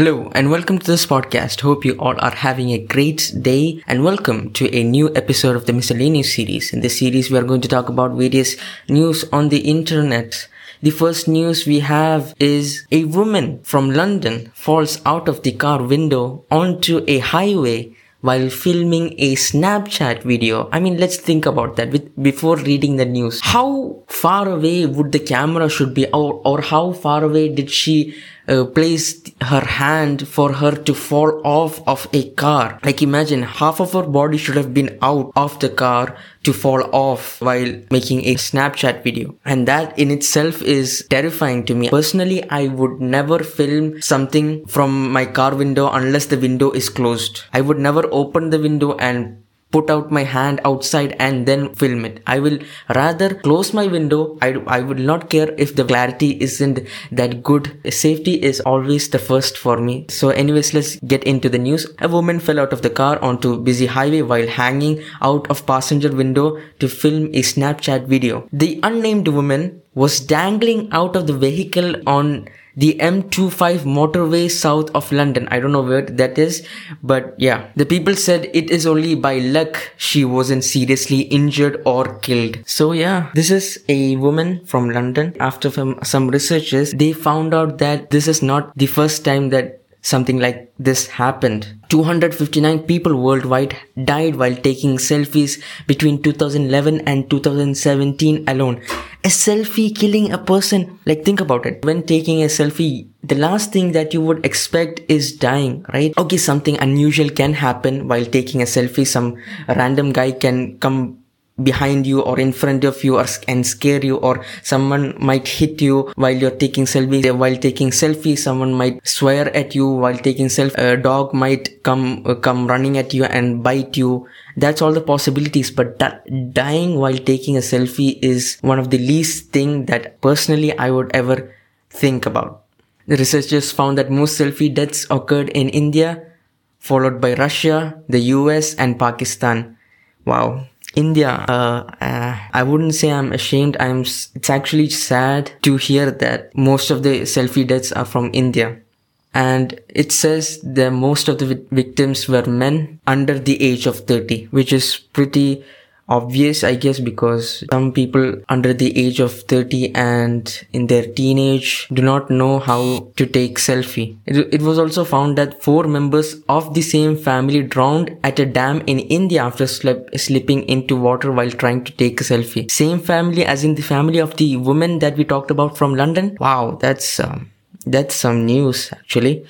Hello and welcome to this podcast. Hope you all are having a great day and welcome to a new episode of the miscellaneous series. In this series, we are going to talk about various news on the internet. The first news we have is a woman from London falls out of the car window onto a highway while filming a Snapchat video. I mean, let's think about that with, before reading the news. How far away would the camera should be or, or how far away did she uh, placed her hand for her to fall off of a car. Like imagine half of her body should have been out of the car to fall off while making a Snapchat video. And that in itself is terrifying to me. Personally, I would never film something from my car window unless the window is closed. I would never open the window and put out my hand outside and then film it. I will rather close my window. I, I would not care if the clarity isn't that good. Safety is always the first for me. So anyways, let's get into the news. A woman fell out of the car onto busy highway while hanging out of passenger window to film a Snapchat video. The unnamed woman was dangling out of the vehicle on the M25 motorway south of London. I don't know where that is, but yeah, the people said it is only by luck she wasn't seriously injured or killed. So yeah, this is a woman from London. After some researches, they found out that this is not the first time that something like this happened. 259 people worldwide died while taking selfies between 2011 and 2017 alone. A selfie killing a person. Like think about it. When taking a selfie, the last thing that you would expect is dying, right? Okay, something unusual can happen while taking a selfie. Some random guy can come behind you or in front of you or, and scare you or someone might hit you while you're taking selfies. While taking selfies someone might swear at you while taking selfie a dog might come uh, come running at you and bite you. That's all the possibilities but that dying while taking a selfie is one of the least thing that personally i would ever think about. The researchers found that most selfie deaths occurred in india followed by russia the us and pakistan. Wow India, uh, uh, I wouldn't say I'm ashamed. I'm, it's actually sad to hear that most of the selfie deaths are from India. And it says that most of the victims were men under the age of 30, which is pretty obvious, I guess, because some people under the age of 30 and in their teenage do not know how to take selfie. It, it, was also found that four members of the same family drowned at a dam in India after slip, slipping into water while trying to take a selfie. Same family as in the family of the woman that we talked about from London. Wow, that's, um, that's some news actually.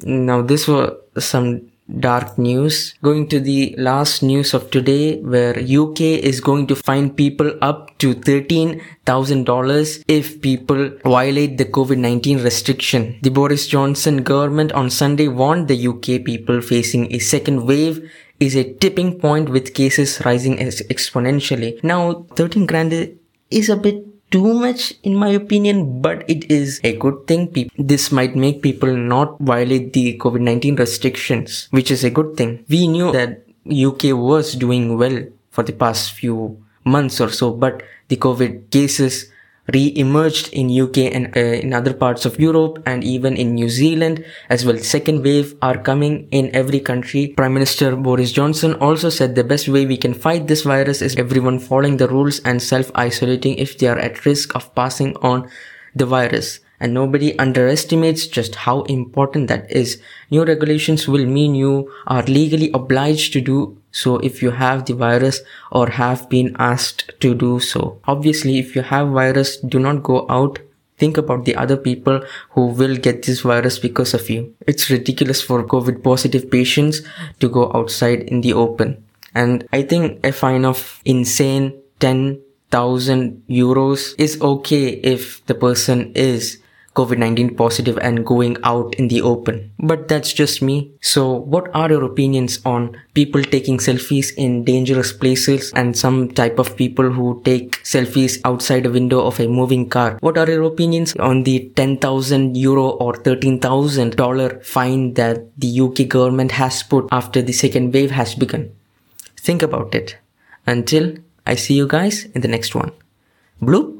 Now this was some dark news. Going to the last news of today where UK is going to fine people up to $13,000 if people violate the COVID-19 restriction. The Boris Johnson government on Sunday warned the UK people facing a second wave is a tipping point with cases rising exponentially. Now 13 grand is a bit too much in my opinion, but it is a good thing. This might make people not violate the COVID-19 restrictions, which is a good thing. We knew that UK was doing well for the past few months or so, but the COVID cases re-emerged in UK and uh, in other parts of Europe and even in New Zealand as well. Second wave are coming in every country. Prime Minister Boris Johnson also said the best way we can fight this virus is everyone following the rules and self-isolating if they are at risk of passing on the virus and nobody underestimates just how important that is. New regulations will mean you are legally obliged to do so if you have the virus or have been asked to do so. Obviously, if you have virus, do not go out. Think about the other people who will get this virus because of you. It's ridiculous for COVID positive patients to go outside in the open. And I think a fine of insane 10,000 euros is okay if the person is COVID-19 positive and going out in the open. But that's just me. So what are your opinions on people taking selfies in dangerous places and some type of people who take selfies outside a window of a moving car? What are your opinions on the 10,000 euro or $13,000 fine that the UK government has put after the second wave has begun? Think about it. Until I see you guys in the next one. Blue